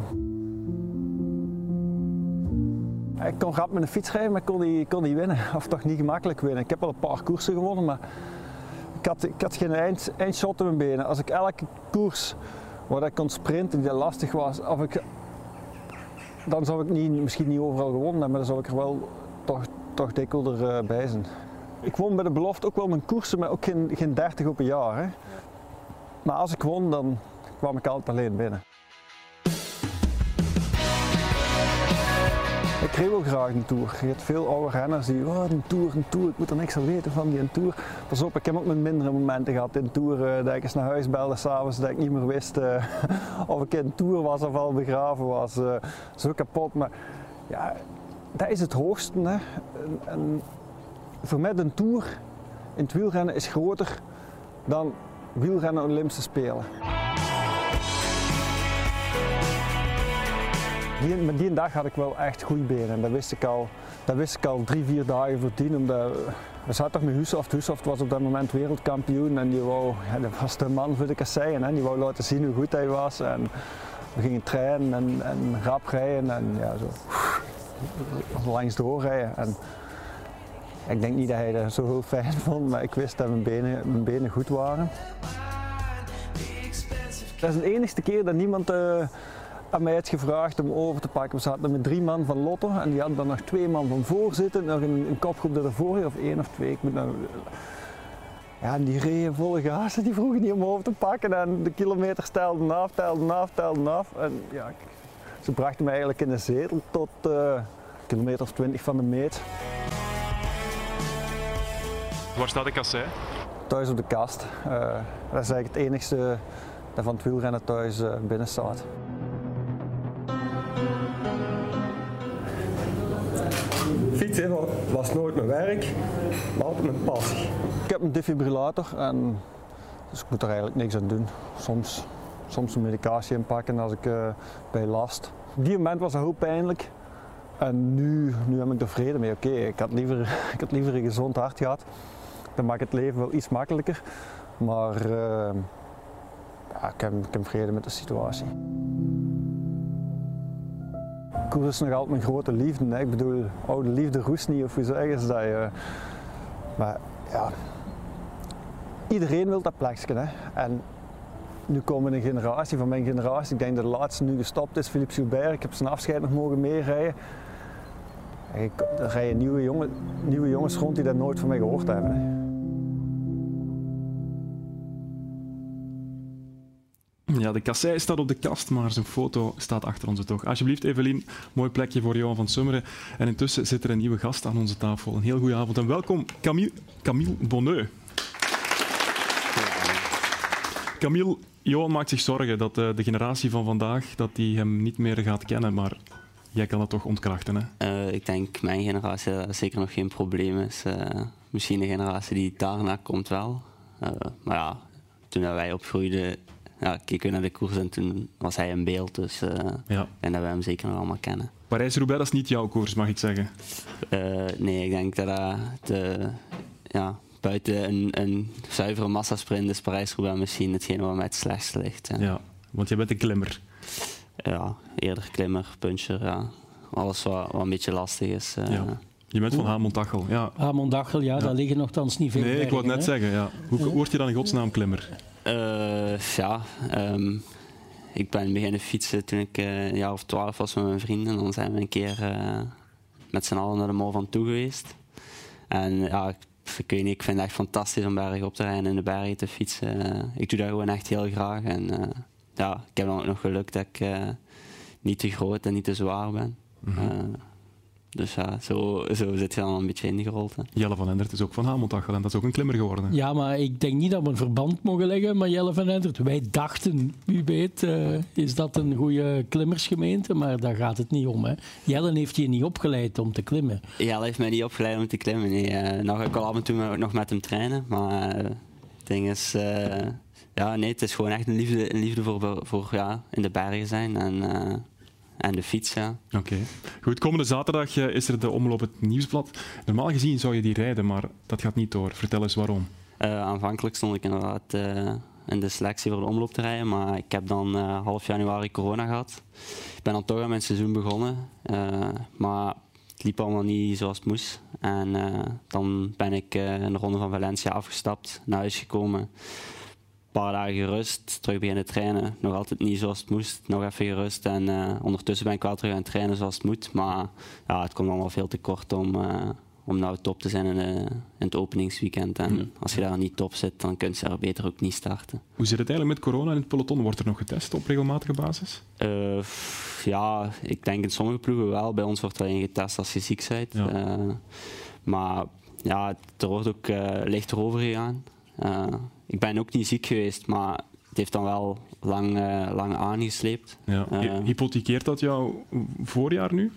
Ik kon rap met een fiets rijden, maar ik kon niet, kon niet winnen. Of toch niet gemakkelijk winnen. Ik heb wel een paar koersen gewonnen, maar ik, had, ik had geen eind, eindshot in mijn benen. Als ik elke koers waar ik kon sprinten die lastig was, of ik, dan zou ik niet, misschien niet overal gewonnen hebben, maar dan zou ik er wel toch, toch dikwijls uh, bij zijn. Ik won bij de belofte ook wel mijn koersen, maar ook geen, geen 30 op een jaar. Hè. Maar als ik won, dan kwam ik altijd alleen binnen. Ook graag een tour. Je hebt veel oude renners die, oh, een tour, een tour, ik moet er niks aan weten van die een tour. Pas op, ik heb ook mijn mindere momenten gehad in tour, dat ik eens naar huis belde s'avonds, dat ik niet meer wist uh, of ik in tour was of al begraven was. Uh, zo kapot, maar ja, dat is het hoogste. Hè. En, en voor mij een tour in het wielrennen is groter dan wielrennen Olympische Spelen. Die, met die dag had ik wel echt goede benen. En dat wist ik al, dat wist ik al drie, vier dagen voordien. Omdat, we zaten toch met Hussoft. Hussoft was op dat moment wereldkampioen. En die wou, ja, dat was de man voor de kasseien. Hè. Die wou laten zien hoe goed hij was. En we gingen trainen en, en rap rijden. En ja, zo langs doorrijden. En ik denk niet dat hij dat zo heel fijn vond. Maar ik wist dat mijn benen, mijn benen goed waren. Dat is de enige keer dat niemand... Uh, aan mij had gevraagd om over te pakken. We zaten met drie man van Lotto en die hadden dan nog twee man van voor zitten. Nog een, een kopgroep ervoor, of één of twee. Ik moet nou, ja, die reden volle gas die vroegen niet om over te pakken. En de kilometers telden af, telden af, telden af. En ja, ze brachten me eigenlijk in de zetel tot uh, kilometer of twintig van de meet. Waar staat de kassei? Thuis op de kast. Uh, dat is eigenlijk het enigste dat van het wielrennen thuis uh, binnen staat. Fietsen was nooit mijn werk, maar altijd mijn passie. Ik heb een defibrillator en dus ik moet er eigenlijk niks aan doen. Soms, soms een medicatie inpakken als ik uh, bij last. Op die moment was het heel pijnlijk. En nu, nu heb ik er vrede mee. Oké, ik, had liever, ik had liever een gezond hart gehad. Dan maakt het leven wel iets makkelijker. Maar uh, ja, ik, heb, ik heb vrede met de situatie koers is nog altijd mijn grote liefde. Hè. Ik bedoel, oude liefde roest niet, of hoe zeggen ze dat? Je... Maar ja, iedereen wil dat plekje. Hè. En nu komen een generatie van mijn generatie, ik denk dat de laatste nu gestopt is, Philippe Gilbert. Ik heb zijn afscheid nog mogen meerijden. Er rijden nieuwe, jongen, nieuwe jongens rond die dat nooit van mij gehoord hebben. De kassei staat op de kast, maar zijn foto staat achter onze toch. Alsjeblieft, Evelien, mooi plekje voor Johan van Summeren. En intussen zit er een nieuwe gast aan onze tafel. Een heel goede avond en welkom, Camille, Camille Bonneux. Camille, Johan maakt zich zorgen dat de, eh, de generatie van vandaag dat die hem niet meer gaat kennen, maar jij kan dat toch ontkrachten, hè? Uh, ik denk mijn generatie dat zeker nog geen probleem is. Uh, misschien de generatie die daarna komt wel. Maar ja, toen wij opgroeiden ja, keken we naar de koers en toen was hij in beeld. Dus uh, ja. en dat we hem zeker nog allemaal kennen. Parijs-Roubaix, is niet jouw koers, mag ik zeggen? Uh, nee, ik denk dat uh, de, ja, buiten een, een zuivere massasprint is Parijs-Roubaix misschien hetgeen wat mij het slechtste ligt. Ja. ja, want je bent een klimmer. Ja, eerder klimmer, puncher, ja. Alles wat, wat een beetje lastig is. Ja. Je bent van Hamondachel, ja. Hamondachel, ja, ja, daar liggen nogthans niet veel Nee, ik wou het net zeggen, ja. Hoe word je dan in godsnaam klimmer? Uh, ja, um, ik ben beginnen fietsen toen ik uh, een jaar of twaalf was met mijn vrienden. Dan zijn we een keer uh, met z'n allen naar de Mol van Toe geweest. En ja, ik, ik, weet niet, ik vind het echt fantastisch om bergen op te rijden en in de bergen te fietsen. ik doe dat gewoon echt heel graag. En ja, ik heb dan ook nog geluk dat ik niet te groot en niet te zwaar ben. Mm -hmm. Dus ja, zo, zo zit je dan een beetje ingerold. Hè. Jelle van Endert is ook van Hameltachel en dat is ook een klimmer geworden. Ja, maar ik denk niet dat we een verband mogen leggen met Jelle van Endert. Wij dachten, wie weet, uh, is dat een goede klimmersgemeente, maar daar gaat het niet om. Hè. Jelle heeft je niet opgeleid om te klimmen. Jelle heeft mij niet opgeleid om te klimmen. Nee. Uh, nou ga ik al af en toe nog met hem trainen, maar uh, het ding is... ja, nee, het is gewoon echt een liefde, een liefde voor, voor ja, in de bergen zijn en en de fiets. Ja. Oké. Goed, komende zaterdag eh, is er de omloop het nieuwsblad. Normaal gezien zou je die rijden, maar dat gaat niet door. Vertel eens waarom. Uh, aanvankelijk stond ik inderdaad uh, in de selectie voor de omloop te rijden, maar ik heb dan half januari corona gehad. Ik ben dan toch aan mijn seizoen begonnen. maar het liep allemaal niet zoals het moest. En dan ben ik in de ronde van Valencia afgestapt, naar huis gekomen. Een paar dagen gerust, terug beginnen trainen. Nog altijd niet zoals het moest, nog even gerust. En ondertussen ben ik wel terug aan het trainen zoals het moet. Maar ja, het komt allemaal veel te kort om om nou top te zijn in, in het openingsweekend. En als je daar niet top zit, dan kun je er beter ook niet starten. Hoe zit het eigenlijk met corona in het peloton? Wordt er nog getest op regelmatige basis? Uh, ja, ik denk in sommige ploegen wel. Bij ons wordt er alleen getest als je ziek bent. Uh, maar ja, er wordt ook licht erover gegaan. Ik ben ook niet ziek geweest, maar het heeft dan wel lang, lang aangesleept. Ja. Hypothekeert dat jouw voorjaar nu?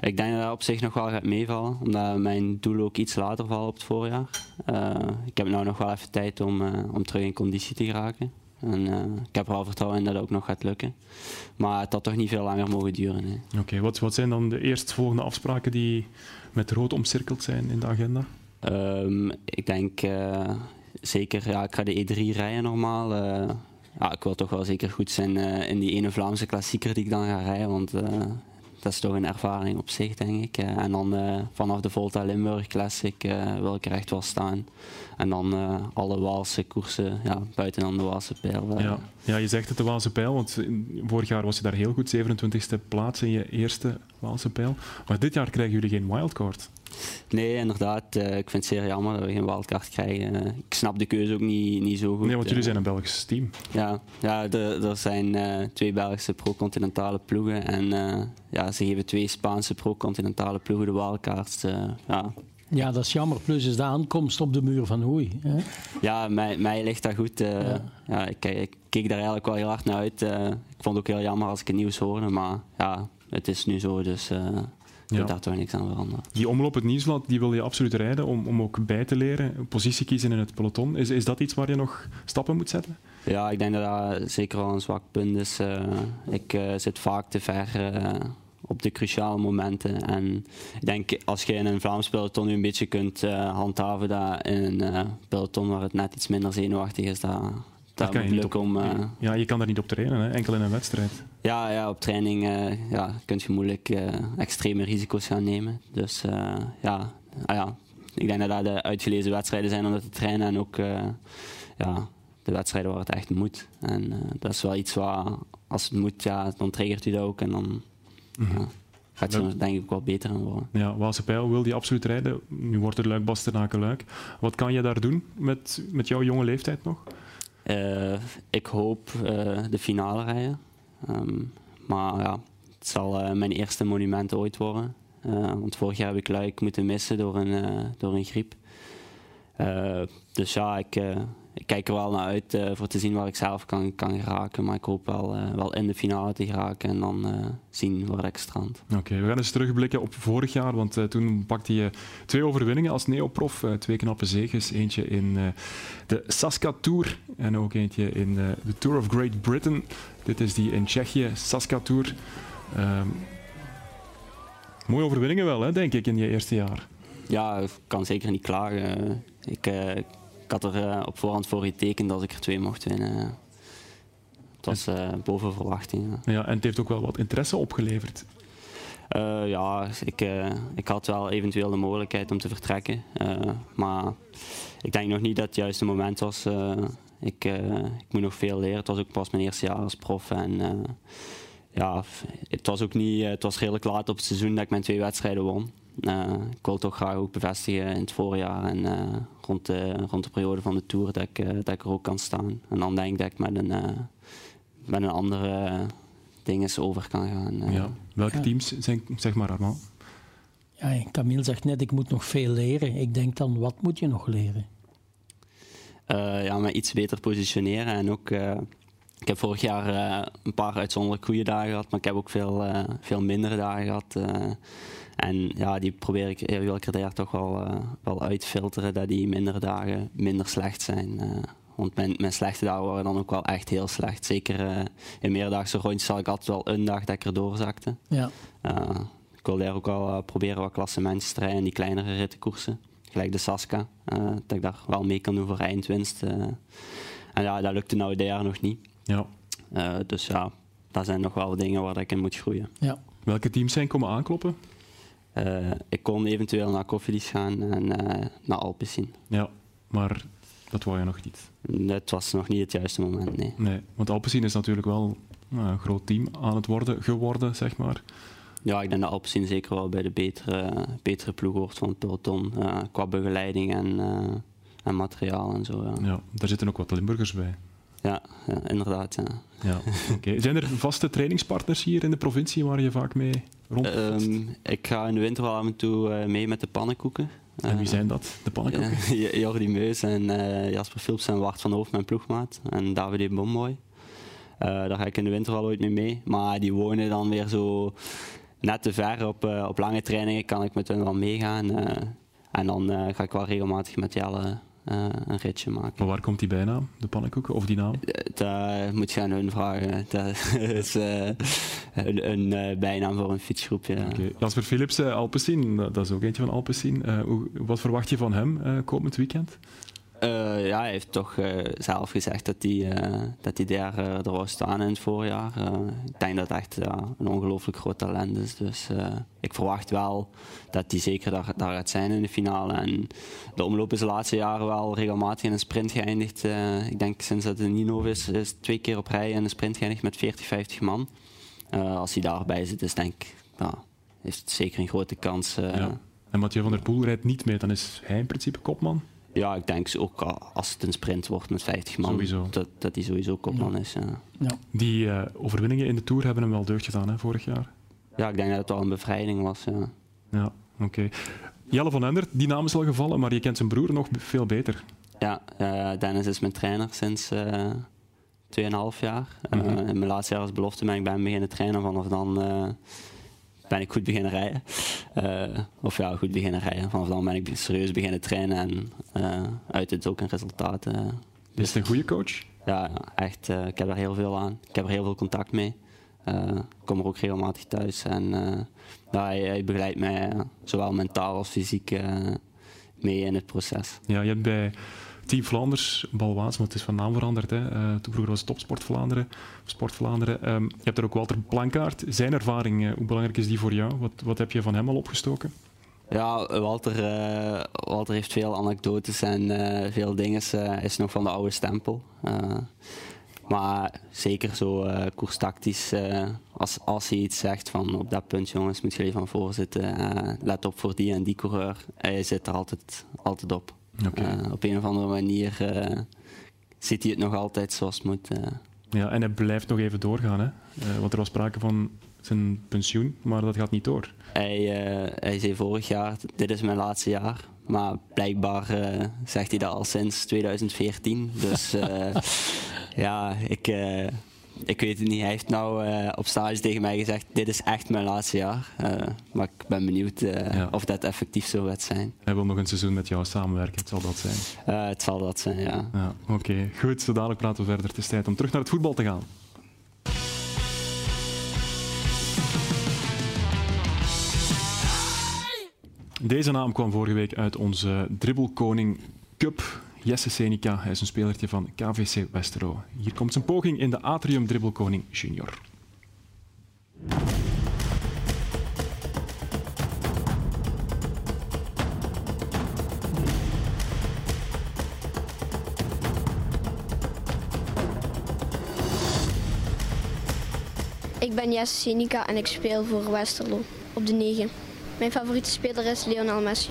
Ik denk dat dat op zich nog wel gaat meevallen, omdat mijn doel ook iets later valt op het voorjaar. Uh, ik heb nu nog wel even tijd om, om terug in conditie te geraken. En ik heb er al vertrouwen in dat het ook nog gaat lukken. Maar het had toch niet veel langer mogen duren. Oké, okay, wat, wat zijn dan de eerstvolgende afspraken die met rood omcirkeld zijn in de agenda? Um, ik denk zeker, ja, ik ga de E3 rijden normaal. ja, ik wil toch wel zeker goed zijn in die ene Vlaamse klassieker die ik dan ga rijden. Want dat is toch een ervaring op zich, denk ik. Eh, en dan vanaf de Volta Limburg Classic wil ik er echt wel staan. En dan alle Waalse koersen, ja, buiten dan de Waalse pijl. Ja. ja, je zegt het, de Waalse pijl, want vorig jaar was je daar heel goed, 27e plaats in je eerste Waalse pijl. Maar dit jaar krijgen jullie geen wildcard. Nee, inderdaad. Uh, ik vind het zeer jammer dat we geen wildcard krijgen. Uh, ik snap de keuze ook niet, niet zo goed. Nee, want jullie zijn een Belgisch team. Ja, ja er zijn twee Belgische pro-continentale ploegen. En ja, ze geven twee Spaanse pro-continentale ploegen de wildcards. ja. Ja, dat is jammer. Plus is de aankomst op de muur van Hoei. Hè? Ja, mij, mij ligt dat goed. Ja. ja ik, ik, keek daar eigenlijk wel heel hard naar uit. ik vond het ook heel jammer als ik het nieuws hoorde. Maar ja, het is nu zo, dus ja. daar toch niks aan veranderen. Die omloop het nieuwsblad die wil je absoluut rijden om, om ook bij te leren, een positie kiezen in het peloton. Is, is dat iets waar je nog stappen moet zetten? Ja, ik denk dat dat zeker wel een zwak punt is. Uh, ik uh, zit vaak te ver uh, op de cruciale momenten. En ik denk als je in een Vlaams peloton nu een beetje kunt handhaven, dat in een peloton waar het net iets minder zenuwachtig is, dat, dat, kan je niet op, om, uh, ja, je kan daar niet op trainen, hè? enkel in een wedstrijd. Ja, ja op training ja, kun je moeilijk extreme risico's gaan nemen. Dus ja, ah, ja, ik denk dat dat de uitgelezen wedstrijden zijn om dat te trainen en ook ja, de wedstrijden waar het echt moet. En dat is wel iets waar, als het moet, ja, dan triggert u dat ook en dan -hmm. ja, gaat er denk ik wel beter aan worden. Ja, Waalse Pijl wil die absoluut rijden. Nu wordt het Luik Bastenaken Luik. Wat kan je daar doen met, met jouw jonge leeftijd nog? Uh, ik hoop uh, de finale rijden. Um, maar ja, het zal uh, mijn eerste monument ooit worden. want vorig jaar heb ik Luik moeten missen door een, door een griep. dus ja, ik, ik kijk er wel naar uit uh, voor te zien waar ik zelf kan, kan geraken. Maar ik hoop wel, uh, wel in de finale te geraken en dan uh, zien waar ik strand. Oké, we gaan eens terugblikken op vorig jaar. Want toen pakte je twee overwinningen als neoprof. twee knappe zegens. Eentje in de Saska Tour en ook eentje in de Tour of Great Britain. Dit is die in Tsjechië, Saska Tour. Um, mooie overwinningen wel, hè, denk ik, in je eerste jaar. Ja, ik kan zeker niet klagen. Ik, ik had er uh, op voorhand voor getekend dat ik er twee mocht winnen. Het was uh, boven verwachting. Ja. ja. en het heeft ook wel wat interesse opgeleverd. Uh, ja, ik, ik had wel eventueel de mogelijkheid om te vertrekken. maar ik denk nog niet dat het juiste moment was. ik, ik moet nog veel leren. Het was ook pas mijn eerste jaar als prof. En, ja, het was ook niet, het was redelijk laat op het seizoen dat ik mijn twee wedstrijden won. Uh, ik wil toch graag ook bevestigen in het voorjaar en uh, rond, de, rond de periode van de Tour dat ik, uh, dat ik er ook kan staan. En dan denk ik dat ik met een, met een andere dingen over kan gaan. Ja. Welke ja. teams zijn, zeg maar Armand? Ja, Camille zegt net, ik moet nog veel leren. Ik denk dan, wat moet je nog leren? ja, maar iets beter positioneren en ook... ik heb vorig jaar een paar uitzonderlijk goede dagen gehad, maar ik heb ook veel, veel mindere dagen gehad. En ja, die probeer ik, wil ik er toch wel, wel uitfilteren, dat die mindere dagen minder slecht zijn. Want mijn, mijn slechte dagen waren dan ook wel echt heel slecht. Zeker in meerdaagse rondjes had ik altijd wel een dag dat ik er doorzakte. Ja. ik wil daar ook wel proberen wat klassementjes te rijden in die kleinere rittenkoersen. Gelijk de Saska, dat ik daar wel mee kan doen voor eindwinst. en ja, dat lukte nou dit jaar nog niet. Ja. dus ja, dat zijn nog wel dingen waar ik in moet groeien. Ja. Welke teams zijn komen aankloppen? eh, ik kon eventueel naar Koffiedies gaan en eh, naar Alpecin. Ja, maar dat wou je nog niet. Het was nog niet het juiste moment, nee. Nee, want Alpecin is natuurlijk wel nou, een groot team aan het worden, geworden, zeg maar. Ja, ik denk dat Alpecin zeker wel bij de betere, betere ploeg hoort van het peloton. eh, qua begeleiding en, eh, en materiaal en zo. Ja, Ja, daar zitten ook wat Limburgers bij. Ja, ja, inderdaad. Ja. Ja, oké. Zijn er vaste trainingspartners hier in de provincie waar je vaak mee rond? Ehm, ik ga in de winter wel af en toe eh, mee met de pannenkoeken. En wie Eh, zijn dat, de pannenkoeken? Jordi Meus en eh, Jasper Philips en Wart van Hoofd, mijn ploegmaat. En David E. Bomboy. Eh, daar ga ik in de winter wel ooit mee mee. Maar die wonen dan weer zo net te ver. Op, op lange trainingen kan ik met hen wel meegaan. en dan ga ik wel regelmatig met Jelle een ritje maken. Maar waar komt die bijnaam, de pannenkoeken, of die naam? Dat moet je aan hun vragen. Dat is eh, een, een eh, bijnaam voor een fietsgroepje. Jasper Philips, Alpecin, dat is ook eentje van Alpecin. Eh, wat verwacht je van hem eh, komend weekend? Eh, ja, hij heeft toch eh, zelf gezegd dat hij, eh, dat hij daar er wou staan in het voorjaar. Ik denk dat het echt een ongelooflijk groot talent is. Dus ik verwacht wel dat hij zeker daar, daar gaat zijn in de finale. En de omloop is de laatste jaren wel regelmatig in een sprint geëindigd. Ik denk sinds dat in Nino is, is twee keer op rij in een sprint geëindigd met 40, 50 man. Als hij daarbij zit, is denk ik, het zeker een grote kans. Ja. En Mathieu van der Poel rijdt niet mee, dan is hij in principe kopman. Ja, ik denk ook al- als het een sprint wordt met 50 man, Sowieso. Dat, dat hij sowieso kopman is. Ja. Die eh, overwinningen in de Tour hebben hem wel deugd gedaan, hè, vorig jaar. ja, ik denk dat het wel een bevrijding was. Ja. Ja, oké. Jelle van Endert, die naam is al gevallen, maar je kent zijn broer nog veel beter. Ja, eh, Dennis is mijn trainer sinds eh 2,5 jaar. Mhm. in mijn laatste jaar als belofte ben ik bij hem beginnen trainen. Vanaf dan eh, ben ik goed beginnen rijden. Eh, of ja, goed beginnen rijden. Vanaf dan ben ik serieus beginnen trainen en eh, uit het ook een resultaat. eh. Is het een goede coach? Ja, echt. ik heb er heel veel aan. Ik heb er heel veel contact mee. Ik kom er ook regelmatig thuis. En ja, hij, hij begeleidt mij zowel mentaal als fysiek mee in het proces. Ja, je hebt bij Team Vlaanders, Balwaas, maar het is van naam veranderd. Hè. Eh, toen vroeger was het Topsport Vlaanderen, Sport Vlaanderen. Ehm, je hebt er ook Walter Plankaart. Zijn ervaring, eh, hoe belangrijk is die voor jou? Wat, wat heb je van hem al opgestoken? Ja, Walter, eh, Walter heeft veel anekdotes en veel dingen. eh, is nog van de oude stempel. Maar zeker zo koerstactisch, als, als hij iets zegt van op dat punt jongens, moet jullie van voor zitten. let op voor die en die coureur. Hij zit er altijd, altijd op. Eh, op een of andere manier eh, ziet hij het nog altijd zoals het moet. eh. Ja, en hij blijft nog even doorgaan. Hè? Want er was sprake van zijn pensioen, maar dat gaat niet door. Hij, hij zei vorig jaar, dit is mijn laatste jaar. Maar blijkbaar zegt hij dat al sinds 2014. Dus ja, ik, ik weet het niet. Hij heeft nou eh, op stage tegen mij gezegd, dit is echt mijn laatste jaar. Eh, maar ik ben benieuwd eh, of dat effectief zo gaat zijn. Hij wil nog een seizoen met jou samenwerken, het zal dat zijn. Het zal dat zijn, ja. Ja, Oké, goed, zo dadelijk praten we verder. Het is tijd om terug naar het voetbal te gaan. Deze naam kwam vorige week uit onze Dribbelkoning Cup. Jesse Senica, hij is een spelertje van KVC Westerlo. Hier komt zijn poging in de Atrium Dribbelkoning Junior. Ik ben Jesse Senica en ik speel voor Westerlo op de 9. Mijn favoriete speler is Lionel Messi.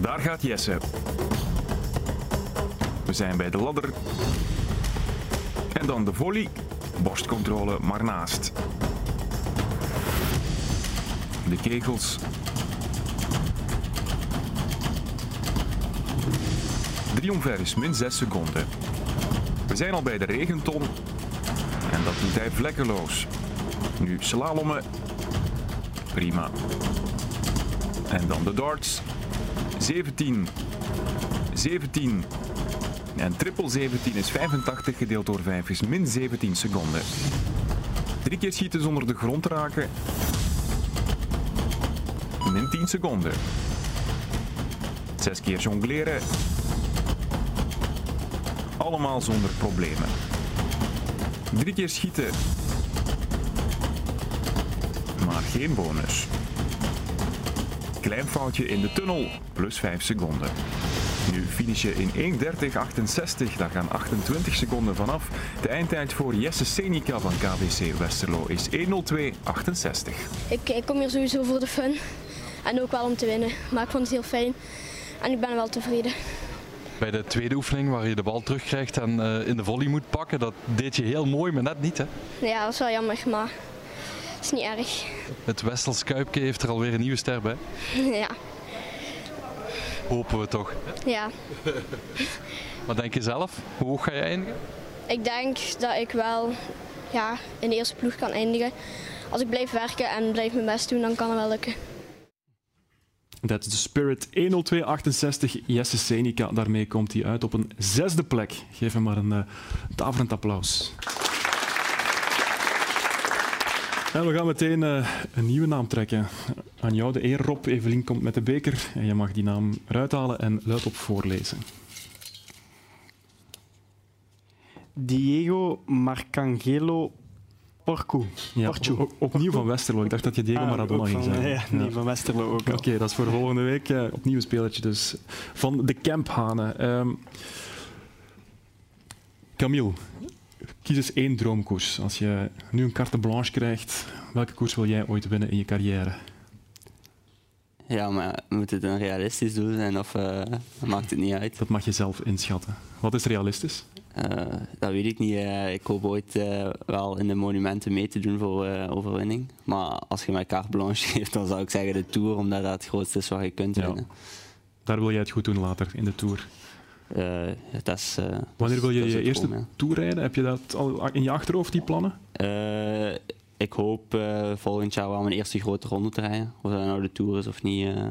Daar gaat Jesse. We zijn bij de ladder. En dan de volley. Borstcontrole maar naast. De kegels. Drie omver is min 6 seconden. We zijn al bij de regenton. En dat doet hij vlekkeloos. Nu slalommen. Prima. En dan de darts. 17. 17. En triple 17 is 85 gedeeld door 5 is min 17 seconden. Drie keer schieten zonder de grond raken. Min 10 seconden. Zes keer jongleren. Allemaal zonder problemen. Drie keer schieten. Maar geen bonus. Klein foutje in de tunnel, plus 5 seconden. Nu finish je in 1.30.68, daar gaan 28 seconden vanaf. De eindtijd voor Jesse Senica van KVC Westerlo is 1.02.68. Ik, ik kom hier sowieso voor de fun. En ook wel om te winnen. Maar ik vond het heel fijn. En ik ben wel tevreden. Bij de tweede oefening, waar je de bal terugkrijgt en eh, in de volley moet pakken, dat deed je heel mooi, maar net niet. Hè? Ja, dat is wel jammer, maar is niet erg. Het Westels Kuipke heeft er alweer een nieuwe ster bij. Ja, Hopen we toch. ja. Wat denk je zelf? Hoe hoog ga je eindigen? Ik denk dat ik wel ja, in de eerste ploeg kan eindigen. Als ik blijf werken en blijf mijn best doen, dan kan het wel lukken. Dat is de Spirit 10268. Jesse Senica, daarmee komt hij uit op een zesde plek. Geef hem maar een uh, daverend applaus. En we gaan meteen eh, een nieuwe naam trekken. Aan jou de eer, Rob. Evelien komt met de beker. En je mag die naam eruit halen en luid op voorlezen. Diego Marcangelo Porcu. Ja, Porcu. opnieuw van Westerlo. Ik dacht dat je Diego Ah, Maradona ging van- zeggen. ja, nee, van Westerlo ook. Oké, dat is voor volgende week. eh, opnieuw een spelertje dus. Van de Kemphanen. Ehm Camille, kies eens één droomkoers. Als je nu een carte blanche krijgt, welke koers wil jij ooit winnen in je carrière? Ja, maar moet het een realistisch doel zijn of eh, maakt het niet uit? Dat mag je zelf inschatten. Wat is realistisch? Eh, dat weet ik niet. Eh, ik hoop ooit wel in de monumenten mee te doen voor overwinning. Maar als je mij carte blanche geeft, dan zou ik zeggen de Tour, omdat dat het grootste is wat je kunt Ja. winnen. Daar wil jij het goed doen later in de Tour. Eh, dat is, eh, Wanneer wil je dat je eerste droom, ja. Tour rijden? Heb je dat al in je achterhoofd, die plannen? Eh, ik hoop volgend jaar wel mijn eerste grote ronde te rijden. Of dat nou de Tour is of niet, eh,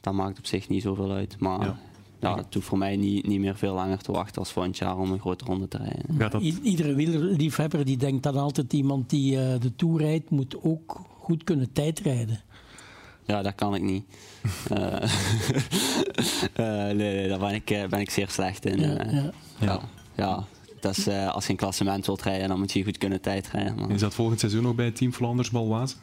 dat maakt op zich niet zoveel uit. Maar Ja. ja. het hoeft voor mij niet, niet meer veel langer te wachten als volgend jaar om een grote ronde te rijden. I- iedere wielerliefhebber die denkt dan altijd iemand die eh, de Tour rijdt, moet ook goed kunnen tijdrijden. Ja, dat kan ik niet. Eh, eh, nee, nee, daar ben ik, eh, ben ik zeer slecht in. Ja, eh. ja. ja. ja, dat is, eh, als je een klassement wilt rijden, dan moet je goed kunnen tijdrijden. maar- Is dat volgend seizoen ook bij Team Flanders Balwaze?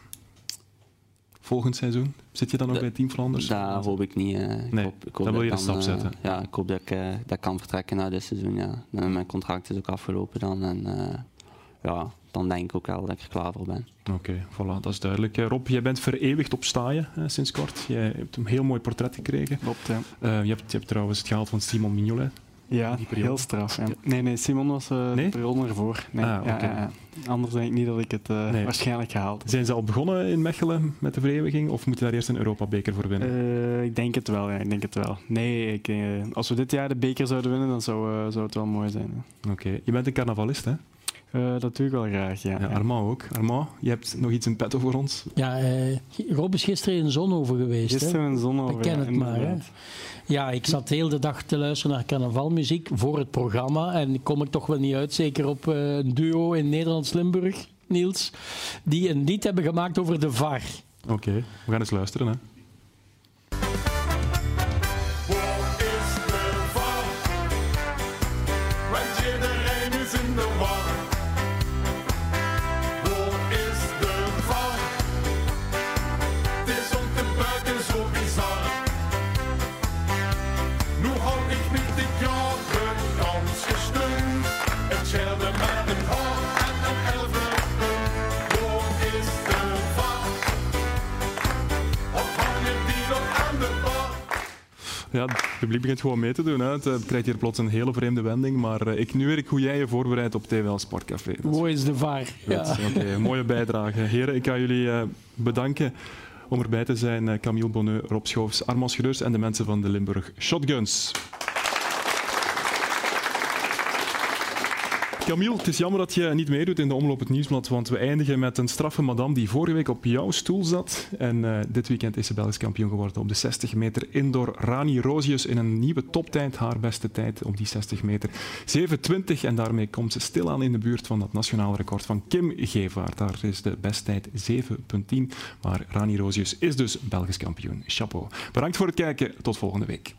Volgend seizoen? Zit je dan ook bij Team Flanders? Daar hoop ik niet. eh. ik Nee, hoop, ik hoop dan wil je kan, stap zetten. ja, ik hoop dat ik eh, dat kan vertrekken na dit seizoen. Ja. Mijn contract is ook afgelopen dan. En eh, ja, dan denk ik ook wel dat ik er klaar voor ben. Oké, voilà, dat is duidelijk. Eh, Rob, jij bent vereeuwigd op staaien hè, sinds kort. Jij hebt een heel mooi portret gekregen. Klopt, ja. Eh, je, hebt, je hebt trouwens het gehaald van Simon Mignolet. Ja, heel straf. ja. Nee, nee, Simon was eh Nee? de periode ervoor. Nee, Ah, ja, oké. ja, ja. Anders denk ik niet dat ik het eh, Nee. waarschijnlijk gehaald heb. Zijn ze al begonnen in Mechelen met de vereeuwiging of moet je daar eerst een Europa-beker voor winnen? Eh, ik denk het wel, ja. Ik denk het wel. Nee, ik, als we dit jaar de beker zouden winnen, dan zou, zou het wel mooi zijn. ja. Oké, je bent een carnavalist, hè? Eh, dat doe ik wel graag, ja. Ja, Armand ook. Armand, je hebt nog iets in petto voor ons? Ja, eh, Rob is gisteren in Zonhoven geweest. hè? Gisteren in Zonhoven, Beken ja, het maar. Hè? Ja, ik zat de hele dag te luisteren naar carnavalmuziek voor het programma. En kom ik toch wel niet uit, zeker op eh, een duo in Nederlands-Limburg, Niels, die een lied hebben gemaakt over de VAR. Oké, we gaan eens luisteren. Hè. Ja, het publiek begint gewoon mee te doen. Hè. Het, eh, krijgt hier plots een hele vreemde wending. Maar eh, ik nu weet hoe jij je voorbereidt op TWL Sportcafé. Dat is Hoe is de VAR? Ja. mooie bijdrage. Heren, ik ga jullie eh, bedanken om erbij te zijn. Eh, Camille Bonneux, Rob Schoofs, Armand Schreurs en de mensen van de Limburg Shotguns. Camille, het is jammer dat je niet meedoet in de Omloop het Nieuwsblad, want we eindigen met een straffe madame die vorige week op jouw stoel zat. En eh, dit weekend is ze Belgisch kampioen geworden op de 60 meter indoor. Rani Rosius in een nieuwe toptijd, haar beste tijd op die 60 meter. 7.20 en daarmee komt ze stilaan in de buurt van dat nationaal record van Kim Gevaert. Daar is de besttijd 7.10, maar Rani Rosius is dus Belgisch kampioen. Chapeau. Bedankt voor het kijken, tot volgende week.